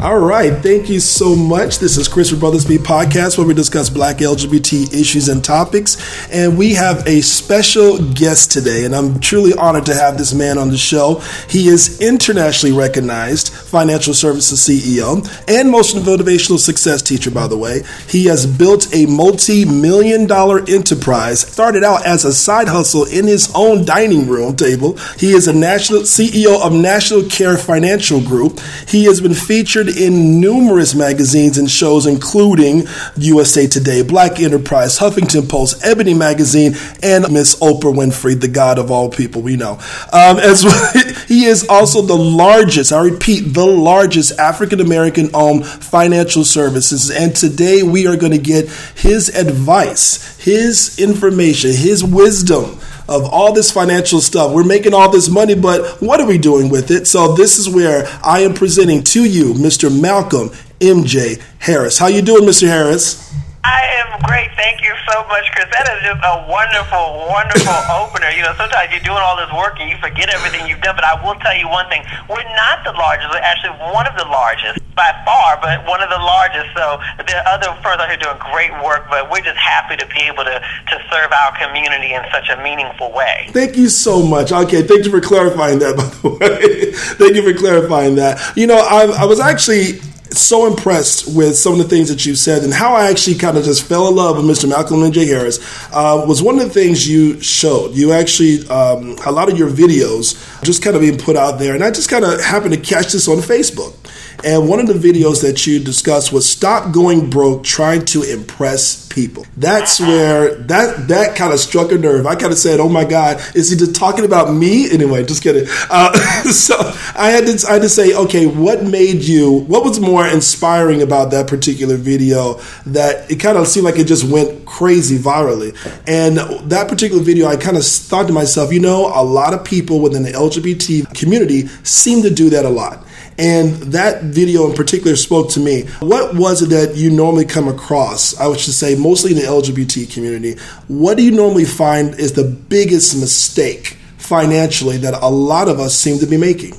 All right, thank you so much. This is Chris from Brothers Speak Podcast, where we discuss Black LGBT issues and topics. And we have a special guest today, and I'm truly honored to have this man on the show. He is internationally recognized financial services CEO and motivational success teacher, by the way. He has built a multi million dollar enterprise, started out as a side hustle in his own dining room table. He is a national CEO of National Care Financial Group. He has been featured in numerous magazines and shows, including USA Today, Black Enterprise, Huffington Post, Ebony Magazine, and Miss Oprah Winfrey, the God of all people we know. Um, as well, he is also the largest, I repeat, the largest African American owned financial services. And today we are going to get his advice, his information, his wisdom of all this financial stuff. We're making all this money, but what are we doing with it? So this is where I am presenting to you Mr. Malcolm MJ Harris. How you doing, Mr. Harris? I am great. Thank you so much, Chris. That is just a wonderful, wonderful opener. You know, sometimes you're doing all this work and you forget everything you've done, but I will tell you one thing. We're not the largest. We're actually one of the largest by far, but one of the largest. So there are other firms out here doing great work, but we're just happy to be able to, to serve our community in such a meaningful way. Thank you so much. Okay, thank you for clarifying that, by the way. thank you for clarifying that. You know, I, I was actually so impressed with some of the things that you said and how I actually kind of just fell in love with Mr. Malcolm MJ Harris uh, was one of the things you showed. You actually, um, a lot of your videos just kind of being put out there, and I just kind of happened to catch this on Facebook. And one of the videos that you discussed was stop going broke trying to impress people. That's where that that kind of struck a nerve. I kind of said, "Oh my God, is he just talking about me?" Anyway, just kidding. Uh, so I had to I had to say, okay, what made you? What was more inspiring about that particular video? That it kind of seemed like it just went crazy virally. And that particular video, I kind of thought to myself, you know, a lot of people within the LGBT community seem to do that a lot. And that video in particular spoke to me. What was it that you normally come across? I would say mostly in the LGBT community. What do you normally find is the biggest mistake financially that a lot of us seem to be making?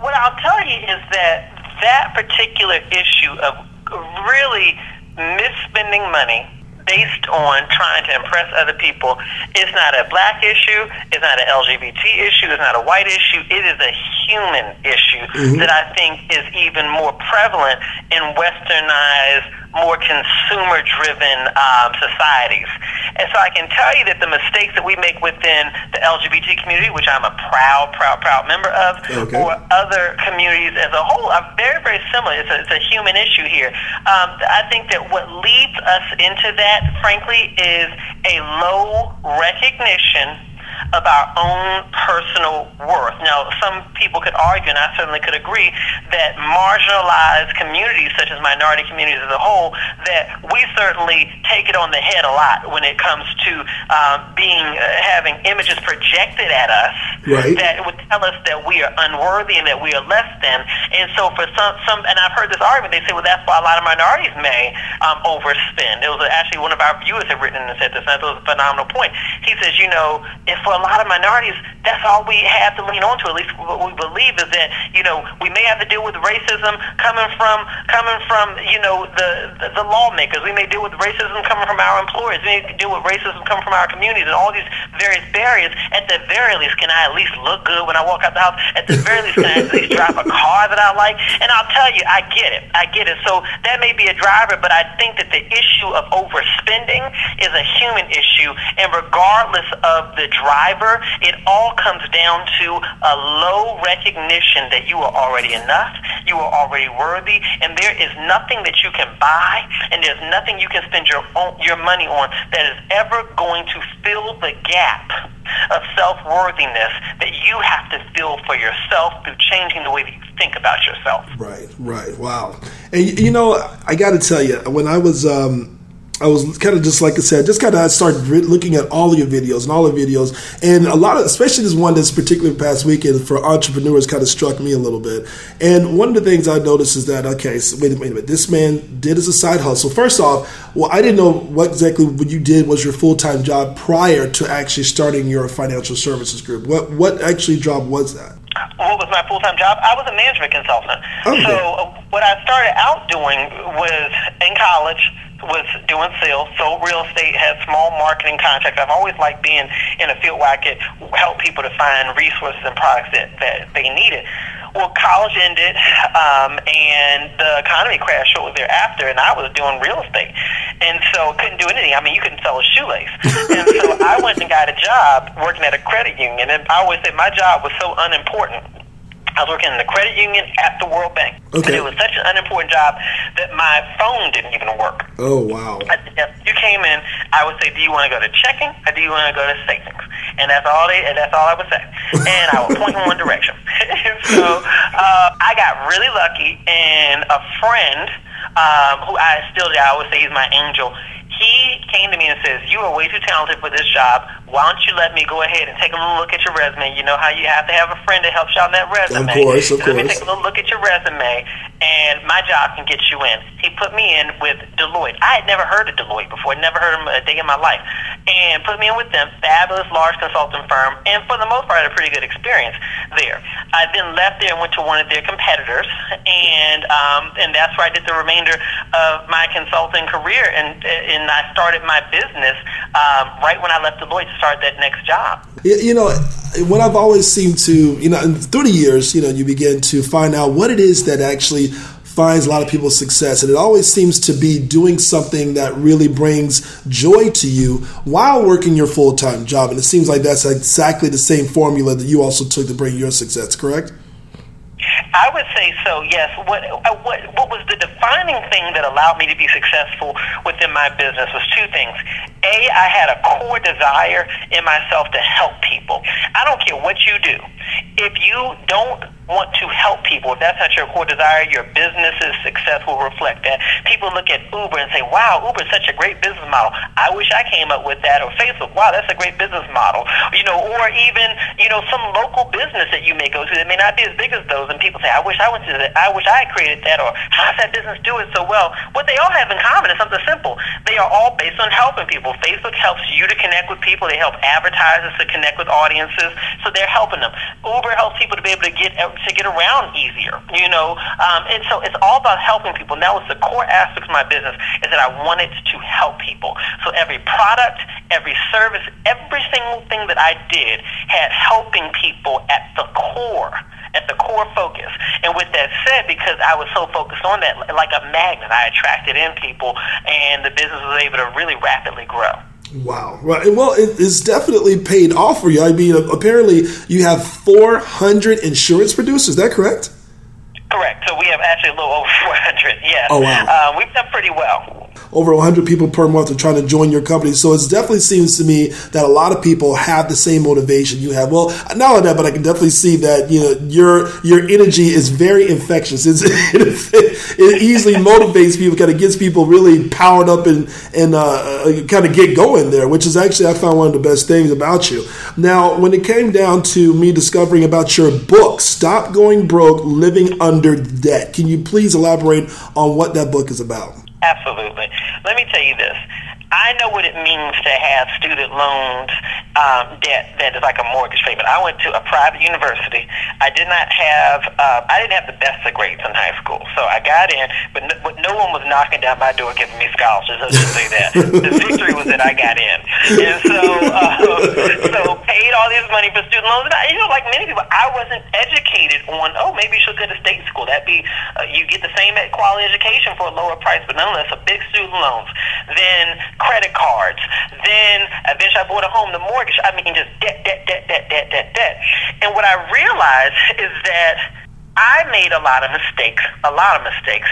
What I'll tell you is that that particular issue of really misspending money based on trying to impress other people is not a black issue, it's not an LGBT issue, it's not a white issue. It is a human issue mm-hmm. that I think is even more prevalent in westernized more consumer driven um, societies. And so I can tell you that the mistakes that we make within the LGBT community, which I'm a proud, proud, proud member of, okay. or other communities as a whole, are very, very similar. It's a, it's a human issue here. Um, I think that what leads us into that, frankly, is a low recognition of our own personal worth. Now, some people could argue, and I certainly could agree, that marginalized communities, such as minority communities as a whole, that we certainly take it on the head a lot when it comes to um, being uh, having images projected at us right. that would tell us that we are unworthy and that we are less than. And so, for some, some, and I've heard this argument, they say, well, that's why a lot of minorities may um, overspend. It was actually one of our viewers had written and said this, and that was a phenomenal point. He says, you know, if for a lot of minorities, that's all we have to lean on to. At least what we believe is that you know we may have to deal with racism coming from coming from you know the the, the lawmakers. We may deal with racism coming from our employers. We may deal with racism coming from our communities and all these various barriers. At the very least, can I at least look good when I walk out the house? At the very least, can I at least drive a car that I like? And I'll tell you, I get it. I get it. So that may be a driver, but I think that the issue of overspending is a human issue, and regardless of the driver it all comes down to a low recognition that you are already enough, you are already worthy, and there is nothing that you can buy, and there's nothing you can spend your own, your money on that is ever going to fill the gap of self-worthiness that you have to fill for yourself through changing the way that you think about yourself. Right, right. Wow. And you know, I got to tell you, when I was um, I was kind of just like I said, just kind of started looking at all of your videos and all the videos, and a lot of, especially this one that's particularly past weekend for entrepreneurs, kind of struck me a little bit. And one of the things I noticed is that okay, so wait, wait a minute, this man did as a side hustle. First off, well, I didn't know what exactly what you did was your full time job prior to actually starting your financial services group. What what actually job was that? what was my full time job? I was a management consultant. Okay. So uh, what I started out doing was in college was doing sales, sold real estate, had small marketing contracts. I've always liked being in a field where I could help people to find resources and products that, that they needed. Well, college ended, um, and the economy crashed shortly thereafter, and I was doing real estate, and so couldn't do anything. I mean, you couldn't sell a shoelace, and so I went and got a job working at a credit union. And I always said my job was so unimportant I was working in the credit union at the World Bank. Okay. And it was such an unimportant job that my phone didn't even work. Oh, wow. If you came in, I would say, do you want to go to checking or do you want to go to savings? And that's all they, and that's all I would say. And I would point in one direction. so uh, I got really lucky, and a friend um, who I still, I would say he's my angel, he came to me and says, "You are way too talented for this job. Why don't you let me go ahead and take a little look at your resume? You know how you have to have a friend that helps you on that resume. Of course, of so course. Let me take a little look at your resume, and my job can get you in." He put me in with Deloitte. I had never heard of Deloitte before. I'd never heard of them a day in my life, and put me in with them. Fabulous, large consulting firm, and for the most part, I had a pretty good experience there. I then left there and went to one of their competitors, and um, and that's where I did the remainder of my consulting career, and and I started my business um, right when I left Deloitte to start that next job. You know, what I've always seemed to, you know, through the years, you know, you begin to find out what it is that actually finds a lot of people's success. And it always seems to be doing something that really brings joy to you while working your full time job. And it seems like that's exactly the same formula that you also took to bring your success, correct? I would say so. Yes. What uh, what what was the defining thing that allowed me to be successful within my business was two things. A, I had a core desire in myself to help people. I don't care what you do. If you don't want to help people, if that's not your core desire, your business's success will reflect that. People look at Uber and say, wow, Uber is such a great business model. I wish I came up with that. Or Facebook, wow, that's a great business model. You know, or even, you know, some local business that you may go to that may not be as big as those. And people say, I wish I went to that. I wish I created that. Or how's that business do it so well? What they all have in common is something simple. They are all based on helping people. Facebook helps you to connect with people. They help advertisers to connect with audiences. So they're helping them. Uber helps people to be able to get to get around easier, you know. Um, and so it's all about helping people. And that was the core aspect of my business is that I wanted to help people. So every product, every service, every single thing that I did had helping people at the core at the core focus. And with that said, because I was so focused on that, like a magnet, I attracted in people, and the business was able to really rapidly grow. Wow. Right. Well, it, it's definitely paid off for you. I mean, apparently you have 400 insurance producers. Is that correct? Correct. So we have actually a little over 400. Yes. Oh wow. Uh, we've done pretty well over 100 people per month are trying to join your company. So it definitely seems to me that a lot of people have the same motivation you have. Well, not only that, but I can definitely see that you know your your energy is very infectious. It's, it, it easily motivates people, kind of gets people really powered up and and uh, uh kind of get going there, which is actually I found one of the best things about you. Now, when it came down to me discovering about your book, "Stop Going Broke: Living Under Debt," can you please elaborate on what that book is about? Absolutely. Let me tell you this. I know what it means to have student loans um, debt that is like a mortgage payment. I went to a private university. I did not have uh, I didn't have the best of grades in high school, so I got in, but no, but no one was knocking down my door giving me scholarships. Let's just say that the victory was that I got in, and so uh, so paid all this money for student loans. And I, you know, like many people, I wasn't educated on. Oh, maybe you should go to state school. That'd be uh, you get the same quality education for a lower price, but nonetheless, a big student loans. Then credit cards. Then eventually I bought a home, the mortgage. I mean, just debt, debt, debt, debt, debt, debt, debt. And what I realized is that I made a lot of mistakes, a lot of mistakes.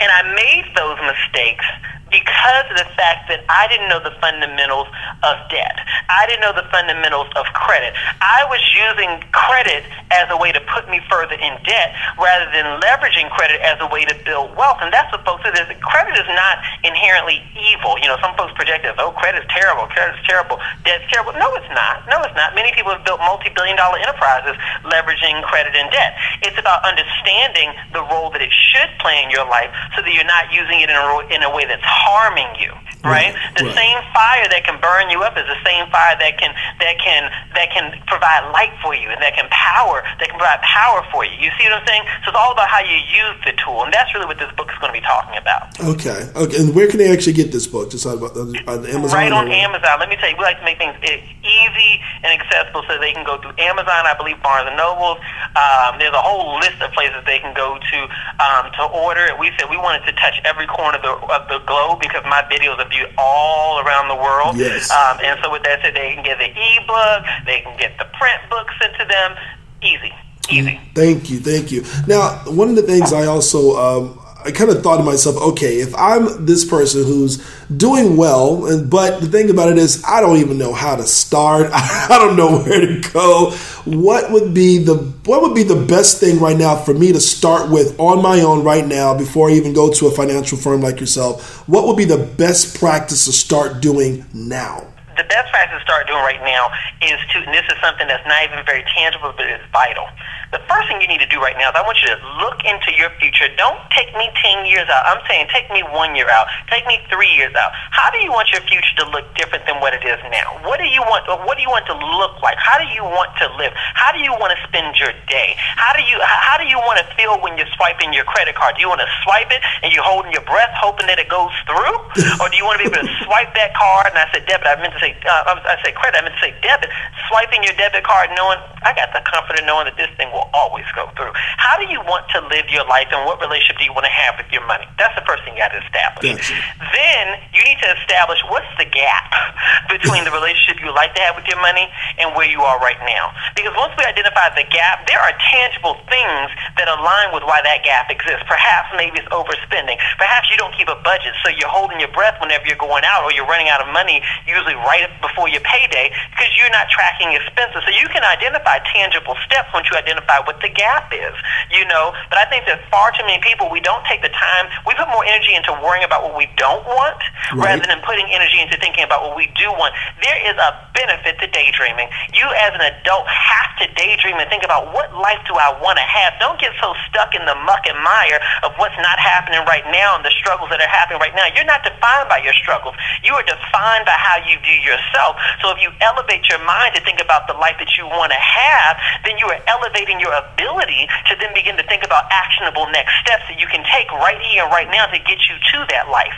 And I made those mistakes because of the fact that I didn't know the fundamentals of debt. I didn't know the fundamentals of credit. I was using credit as a way to put me further in debt rather than leveraging credit as a way to build wealth. And that's what folks say. Is credit is not inherently evil. You know, some folks project it, oh, credit is terrible, credit is terrible, debt's terrible. No, it's not. No, it's not. Many people have built multi-billion dollar enterprises leveraging credit and debt. It's about understanding the role that it should play in your life so that you're not using it in a, in a way that's harming you. Right? The right. same fire that can burn you up is the same fire that can that can that can provide light for you and that can power that can provide power for you. You see what I'm saying? So it's all about how you use the tool, and that's really what this book is going to be talking about. Okay, okay. And where can they actually get this book? Just about uh, on Amazon. Right on Amazon. Let me tell you, we like to make things easy and accessible so they can go through Amazon. I believe Barnes and Nobles. Um, there's a whole list of places they can go to um, to order. We said we wanted to touch every corner of the, of the globe because my videos are viewed all around the world. Yes. Um, and so with that said, they can get the e-book, they can get the print book sent to them. Easy. Easy. Thank you, thank you. Now, one of the things I also um, I kind of thought to myself, okay, if I'm this person who's doing well, and but the thing about it is, I don't even know how to start. I don't know where to go. What would be the what would be the best thing right now for me to start with on my own right now before I even go to a financial firm like yourself? What would be the best practice to start doing now? The best practice to start doing right now is to, and this is something that's not even very tangible, but it's vital the first thing you need to do right now is I want you to look into your future. Don't take me 10 years out. I'm saying take me one year out. Take me three years out. How do you want your future to look different than what it is now? What do you want, what do you want to look like? How do you want to live? How do you want to spend your day? How do you, how do you want to feel when you're swiping your credit card? Do you want to swipe it and you're holding your breath hoping that it goes through? or do you want to be able to swipe that card? And I said debit. I meant to say, uh, I said credit. I meant to say debit. Swiping your debit card knowing, I got the comfort of knowing that this thing will will always go through. How do you want to live your life and what relationship do you want to have with your money? That's the first thing you got to establish. Gotcha. Then you need to establish what's the gap between the relationship you like to have with your money and where you are right now. Because once we identify the gap, there are tangible things that align with why that gap exists. Perhaps maybe it's overspending. Perhaps you don't keep a budget, so you're holding your breath whenever you're going out or you're running out of money, usually right before your payday, because you're not tracking expenses. So you can identify tangible steps once you identify identify what the gap is, you know. But I think that far too many people, we don't take the time. We put more energy into worrying about what we don't want right. rather than putting energy into thinking about what we do want. There is a benefit to daydreaming. You, as an adult, have to daydream and think about what life do I want to have. Don't get so stuck in the muck and mire of what's not happening right now and the struggles that are happening right now. You're not defined by your struggles. You are defined by how you view yourself. So if you elevate your mind to think about the life that you want to have, then you are elevating your ability to then begin to think about actionable next steps that you can take right here and right now to get you to that life.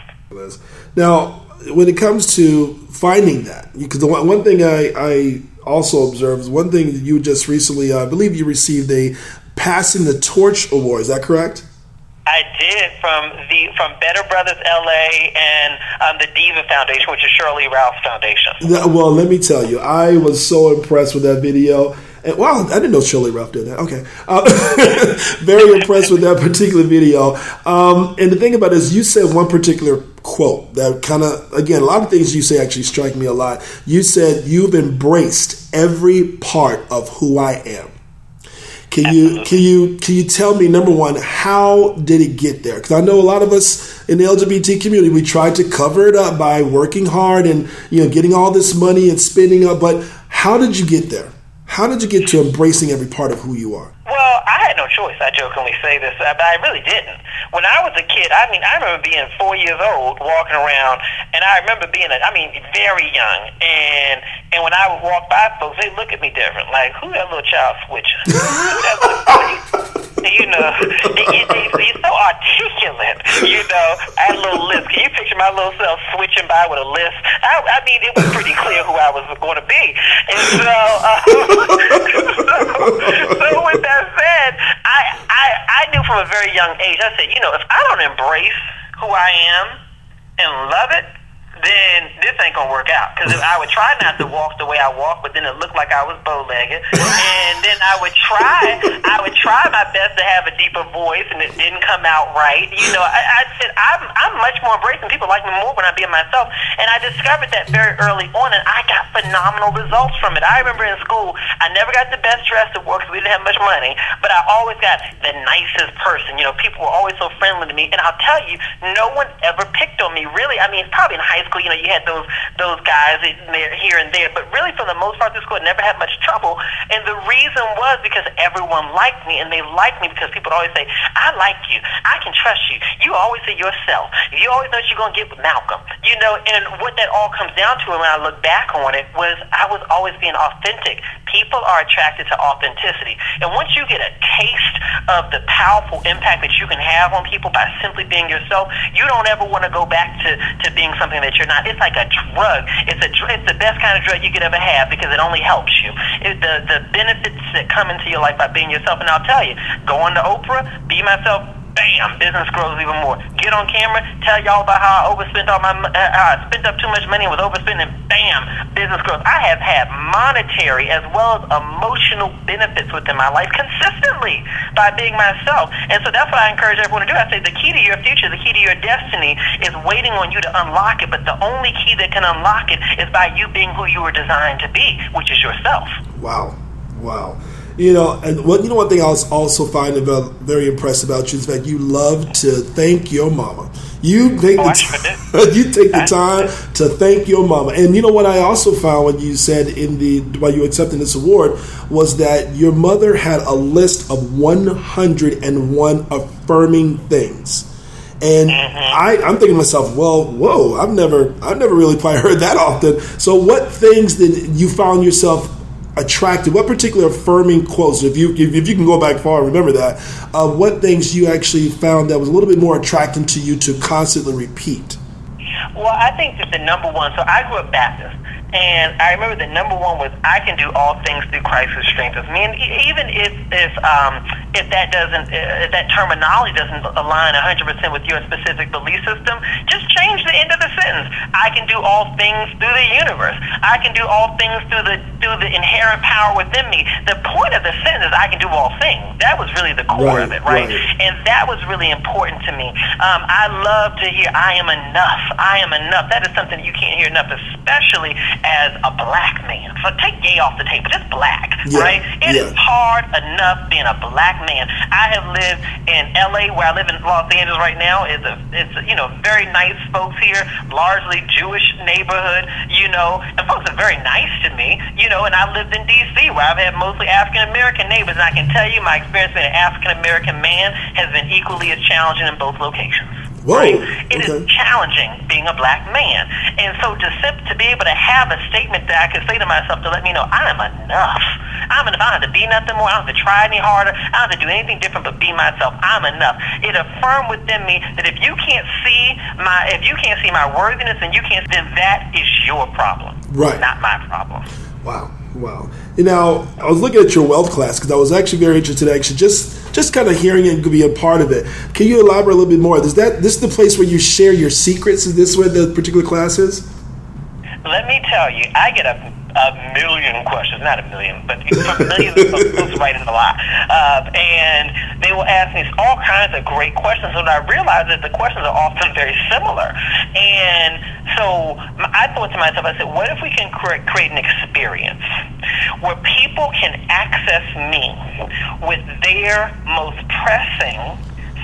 Now, when it comes to finding that, because the one, one thing I, I also observed is one thing that you just recently, uh, I believe you received a Passing the Torch Award. Is that correct? I did from the from Better Brothers LA and um, the Diva Foundation, which is Sheryl Lee Ralph Foundation. Well, let me tell you, I was so impressed with that video. And, wow, I didn't know Sheryl Lee Ralph did that. Okay. Uh, very impressed with that particular video. Um, and the thing about is, you said one particular quote that kind of, again, a lot of things you say actually strike me a lot. You said, You've embraced every part of who I am. Can you can you can you tell me number one how did it get there? Because I know a lot of us in the LGBT community we tried to cover it up by working hard and you know getting all this money and spending up. But how did you get there? How did you get to embracing every part of who you are? Well, I had no choice. I jokingly say this, uh, but I really didn't. When I was a kid, I mean, I remember being four years old, walking around, and I remember being, a, I mean, very young. And and when I would walk by folks, they look at me different, like, who that little child switching? you know, you, you're so articulate. You know, I had a little list. Can you picture my little self switching by with a list? I, I mean, it was pretty clear who I was going to be. And so, uh, so with that said, I, I I knew from a very young age. I said, you know, if I don't embrace who I am and love it, then this ain't gonna work out. Because I would try not to walk the way I walk, but then it looked like I was bow-legged. And then I would try, I would try my best to have a deeper voice, and it didn't come out right. You know, I, I said I'm I'm much more embracing. People like me more when I be myself. And I discovered that very early on, and I got phenomenal results from it. I remember in school, I never got the best dress at work because we didn't have much money, but I always got the nicest person. You know, people were always so friendly to me, and I'll tell you, no one ever picked on me. Really, I mean, probably in high school school, you know, you had those those guys here and there. But really, for the most part, this school never had much trouble. And the reason was because everyone liked me, and they liked me because people always say, I like you. I can trust you. You always say yourself. You always know what you're to get with Malcolm. You know, and what that all comes down to when I look back on it was I was always being authentic. People are attracted to authenticity. And once you get a taste of the powerful impact that you can have on people by simply being yourself, you don't ever want to go back to, to being something that you're not. It's like a drug. It's a it's the best kind of drug you could ever have because it only helps you. It, the the benefits that come into your life by being yourself. And I'll tell you, go on to Oprah, be myself, bam, business grows even more. Get on camera, tell y'all about how I overspent all my, uh, I spent up too much money and was overspending, bam, business grows. I have had monetary as well as emotional benefits within my life consistently by being myself. And so that's what I encourage everyone to do. I say the key to your future, the key to your destiny is waiting on you to unlock it, but the only key that can unlock it is by you being who you were designed to be, which is yourself. Wow. Wow. You know, and what you know, one thing I was also find about very impressed about you is that you love to thank your mama. You take oh, the t- you take the time to thank your mama. And you know what I also found when you said in the while you accepting this award was that your mother had a list of 101 affirming things. And mm-hmm. I, I'm thinking to myself, well, whoa, I've never, I've never really quite heard that often. So, what things did you found yourself attracted? What particular affirming quotes, if you if, you can go back far, and remember that. Uh, what things you actually found that was a little bit more attracting to you to constantly repeat? Well, I think that the number one. So I grew up Baptist. And I remember the number one was I can do all things through Christ who strengthens me. And even if if um, if that doesn't if that terminology doesn't align 100% with your specific belief system, just change the end of the sentence. I can do all things through the universe. I can do all things through the through the inherent power within me. The point of the sentence is I can do all things. That was really the core right, of it, right? right? And that was really important to me. Um, I love to hear I am enough. I am enough. That is something you can't hear enough, especially as a black man. So take gay off the table, just black, yeah. right? It yeah. is hard enough being a black man. I have lived in LA where I live in Los Angeles right now. It's a it's a, you know very nice folks here, largely Jewish neighborhood, you know, and folks are very nice to me, you know, and I lived in DC where I've had mostly African American neighbors and I can tell you my experience being an African American man has been equally as challenging in both locations. Whoa, right? It okay. is challenging being a black man. And so to to be able to have a statement that I can say to myself to let me know I am enough. I'm enough. I don't have to be nothing more. I don't have to try any harder. I don't have to do anything different but be myself. I'm enough. It affirmed within me that if you can't see my if you can't see my worthiness and you can't then that is your problem. Right. Not my problem. Wow. Wow. You know, I was looking at your wealth class because I was actually very interested actually just just kind of hearing it could be a part of it. Can you elaborate a little bit more? Is that this is the place where you share your secrets? Is this where the particular class is? Let me tell you, I get a a million questions, not a million, but millions of folks writing a lot. Uh, and they will ask me all kinds of great questions. And I realize that the questions are often very similar. And so I thought to myself, I said, what if we can create an experience where people can access me with their most pressing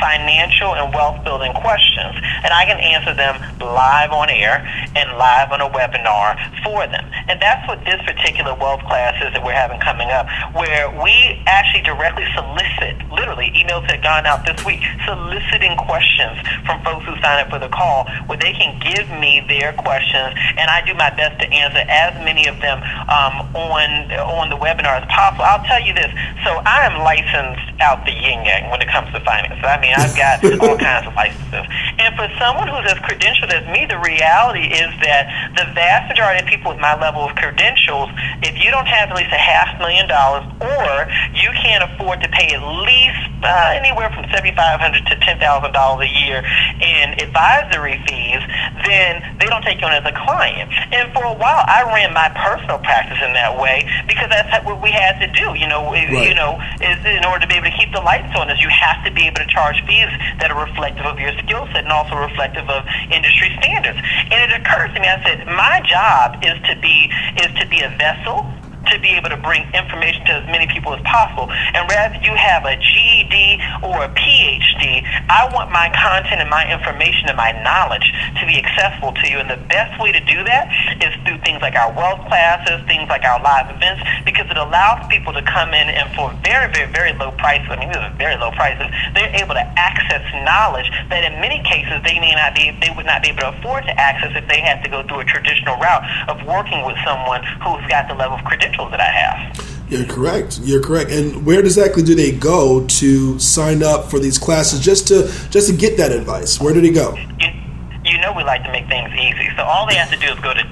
financial and wealth building questions, and I can answer them live on air and live on a webinar for them. And that's what this particular wealth class is that we're having coming up, where we actually directly solicit, literally, emails have gone out this week, soliciting questions from folks who sign up for the call, where they can give me their questions, and I do my best to answer as many of them um, on on the webinar as possible. I'll tell you this. So I am licensed out the yin yang when it comes to finance. I mean, mean, I've got all kinds of licenses. And for someone who's as credentialed as me, the reality is that the vast majority of people with my level of credentials, if you don't have at least a half million dollars or you can't afford to pay at least uh, anywhere from 7,500 to $10,000 a year in advisory fees, then they don't take you on as a client. And for a while, I ran my personal practice in that way because that's what we had to do. You know, right. you know, is in order to be able to keep the lights on, is you have to be able to charge charge fees that are reflective of your skill set and also reflective of industry standards. And it occurred to me, I said, my job is to be is to be a vessel to be able to bring information to as many people as possible. And rather you have a GED or a PhD, I want my content and my information and my knowledge to be accessible to you. And the best way to do that is through things like our wealth classes, things like our live events, because it allows people to come in and for very, very, very low prices, I mean, these are very low prices, they're able to access knowledge that in many cases they may not be, they would not be able to afford to access if they had to go through a traditional route of working with someone who's got the level of credentials that I have. You're correct. You're correct. And where exactly do they go to sign up for these classes just to just to get that advice? Where do they go? You, know we like to make things easy. So all they have to do is go to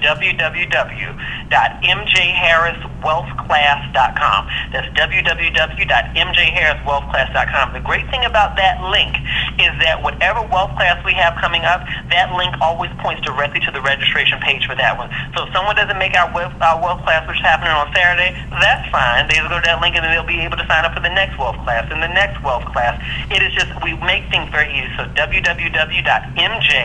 www.mjharriswealthclass.com. That's www.mjharriswealthclass.com. The great thing about that link is that whatever wealth class we have coming up, that link always points directly to the registration page for that one. So if someone doesn't make our wealth, our wealth class, which is happening on Saturday, that's fine. They'll go to that link and then they'll be able to sign up for the next wealth class and the next wealth class. It is just, we make things very easy. So www.mj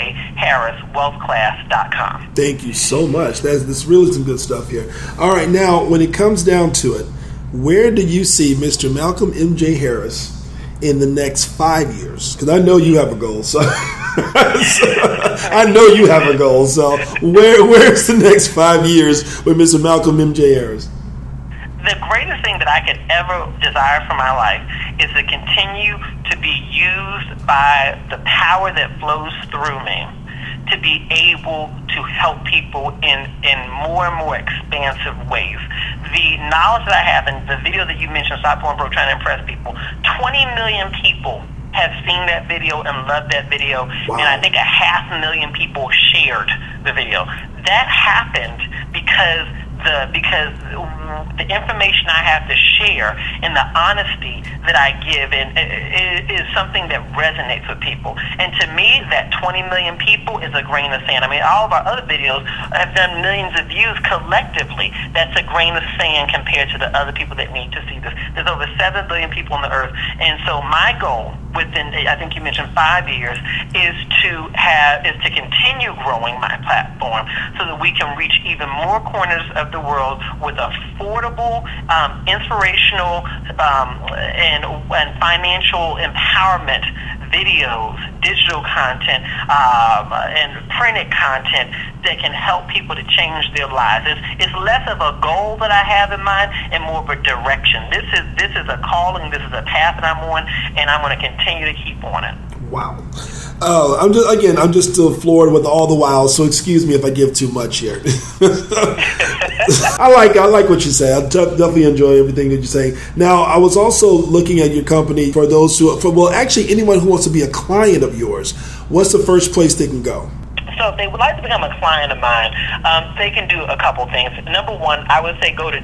harriswealthclass.com. Thank you so much. That's, that's really some good stuff here. All right, now, when it comes down to it, where do you see Mr. Malcolm M.J. Harris in the next five years? Because I know you have a goal. So, so I know you have a goal. So where where's the next five years with Mr. Malcolm M.J. Harris? The greatest thing that I could ever desire for my life is to continue to be used by the power that flows through me to be able to help people in, in more and more expansive ways. The knowledge that I have and the video that you mentioned, Stop Going Broke Trying to Impress People, 20 million people have seen that video and loved that video, wow. and I think a half million people shared the video. That happened because the because the information I have to share and the honesty that I give and is, something that resonates with people. And to me, that 20 million people is a grain of sand. I mean, all of our other videos have done millions of views collectively. That's a grain of sand compared to the other people that need to see this. There's over 7 billion people on the earth. And so my goal within, I think you mentioned five years, is to have, is to continue growing my platform so that we can reach even more corners of the world with affordable, um, inspirational, um, and, and financial empowerment videos, digital content, um, and printed content that can help people to change their lives. It's, it's less of a goal that I have in mind and more of a direction. This is this is a calling. This is a path that I'm on, and I'm going to continue to keep on it. Wow. Oh, I'm just again. I'm just still floored with all the wow. So excuse me if I give too much here. I like I like what you say. I definitely enjoy everything that you say. Now, I was also looking at your company for those who, for well, actually anyone who wants to be a client of yours. What's the first place they can go? So if they would like to become a client of mine, um, they can do a couple things. Number one, I would say go to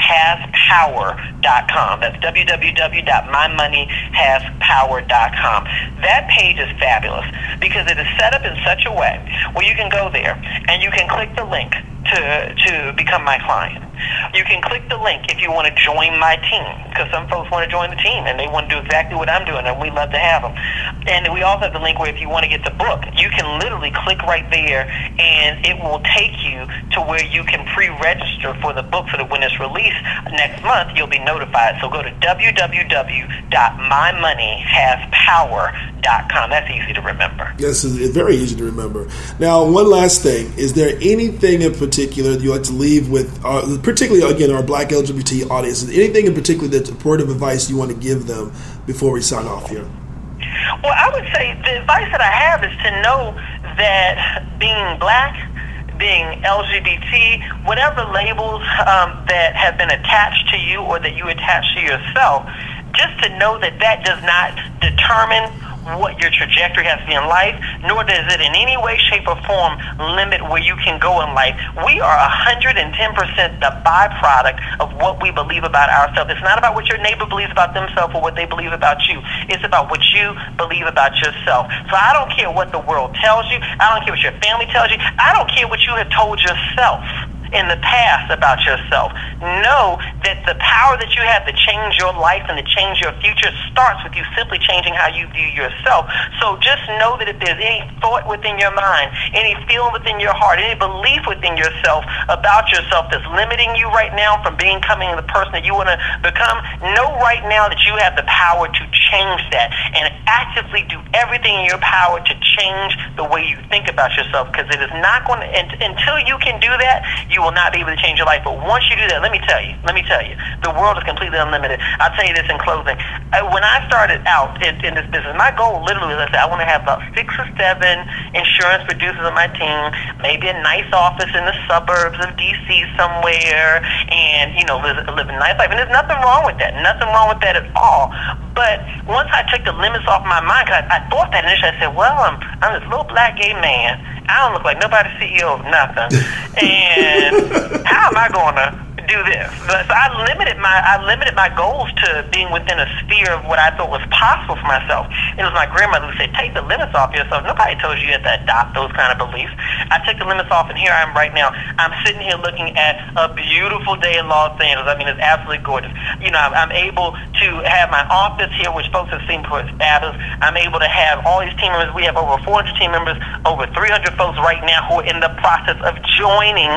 www.mymoneyhaspower.com. That's www.mymoneyhaspower.com. That page is fabulous because it is set up in such a way where you can go there and you can click the link to, to become my client. You can click the link if you want to join my team, because some folks want to join the team and they want to do exactly what I'm doing, and we love to have them. And we also have the link where if you want to get the book, you can literally click right there, and it will take you to where you can pre-register for the book so that when it's released next month, you'll be notified. So go to www.mymoneyhaspower.com. That's easy to remember. Yes, it's very easy to remember. Now, one last thing: is there anything in particular you like to leave with? Uh, particularly again our Black LGBT audience, anything in particular that's supportive advice you want to give them before we sign off here? Well, I would say the advice that I have is to know that being black, being LGBT, whatever labels um, that have been attached to you or that you attach to yourself, just to know that that does not determine what your trajectory has to be in life, nor does it in any way, shape, or form limit where you can go in life. We are 110% the byproduct of what we believe about ourselves. It's not about what your neighbor believes about themselves or what they believe about you. It's about what you believe about yourself. So I don't care what the world tells you. I don't care what your family tells you. I don't care what you have told yourself in the past about yourself. Know that the power that you have to change your life and to change your future starts with you simply changing how you view yourself. So just know that if there's any thought within your mind, any feeling within your heart, any belief within yourself about yourself that's limiting you right now from becoming the person that you want to become, know right now that you have the power to change that and actively do everything in your power to change the way you think about yourself because it is not going to, until you can do that, you will not be able to change your life. But once you do that, let me tell you, let me tell you, the world is completely unlimited. I'll tell you this in closing. Uh, when I started out in, in this business, my goal literally was I said, I want to have about six or seven insurance producers on my team, maybe a nice office in the suburbs of D.C. somewhere, and, you know, live, live a nice life. And there's nothing wrong with that. Nothing wrong with that at all. But once I took the limits off my mind, cause I, I thought that initially, I said, well, I'm, I'm this little black gay man. I don't look like nobody's CEO of nothing. And how am I going to do this. But, So I limited my I limited my goals to being within a sphere of what I thought was possible for myself. It was my grandmother who said, "Take the limits off yourself." Nobody told you you had to adopt those kind of beliefs. I took the limits off, and here I am right now. I'm sitting here looking at a beautiful day in Los Angeles. I mean, it's absolutely gorgeous. You know, I'm, I'm able to have my office here, which folks have seen before it's fabulous. I'm able to have all these team members. We have over 400 team members, over 300 folks right now who are in the process of joining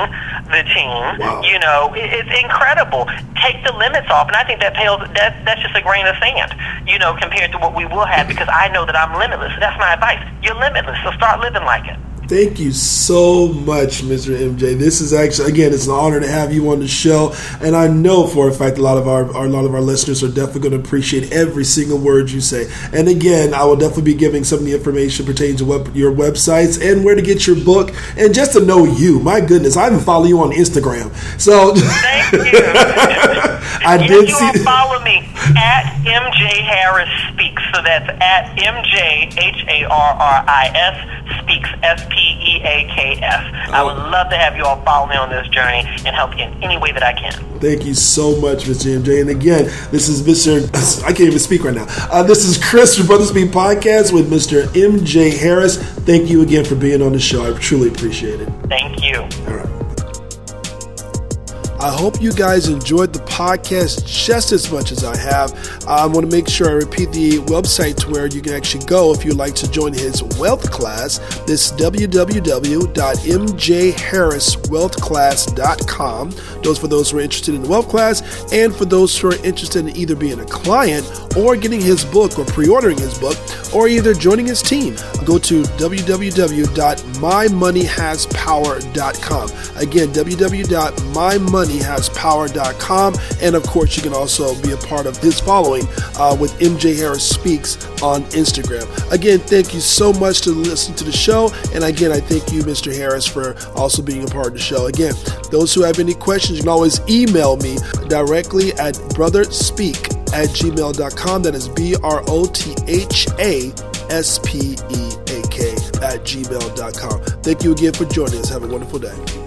the team. Wow. You know, it, it's incredible. Take the limits off, and I think that pales. That that's just a grain of sand, you know, compared to what we will have mm-hmm. because I know that I'm limitless. That's my advice. You're limitless, so start living like it. Thank you so much, Mr. MJ. This is actually again, it's an honor to have you on the show, and I know for a fact a lot of our, our a lot of our listeners are definitely going to appreciate every single word you say. And again, I will definitely be giving some of the information pertaining to web, your websites and where to get your book, and just to know you. My goodness, I even follow you on Instagram, so thank you. I yes, did you see. follow me at MJ Harris Speaks. So that's at MJ H A R R I S Speaks S P E A K S. I would love to have you all follow me on this journey and help you in any way that I can. Thank you so much, Mr. MJ. And again, this is Mr. I can't even speak right now. Uh, this is Chris from Brothers Speak Podcast with Mr. MJ Harris. Thank you again for being on the show. I truly appreciate it. Thank you. All right. I hope you guys enjoyed the podcast just as much as I have. I want to make sure I repeat the website to where you can actually go if you'd like to join his wealth class. This www.mjharriswealthclass.com. Those for those who are interested in the wealth class, and for those who are interested in either being a client or getting his book or pre-ordering his book, or either joining his team. Go to www.mymoneyhaspower.com. Again, www.mymoneyhaspower.com. And of course, you can also be a part of his following uh, with MJ Harris Speaks on Instagram. Again, thank you so much to listen to the show. And again, I thank you, Mr. Harris, for also being a part of the show. Again, those who have any questions, you can always email me directly at brothaspeak at gmail.com. That is B R O T H A S P E A K at gmail.com. Thank you again for joining us. Have a wonderful day.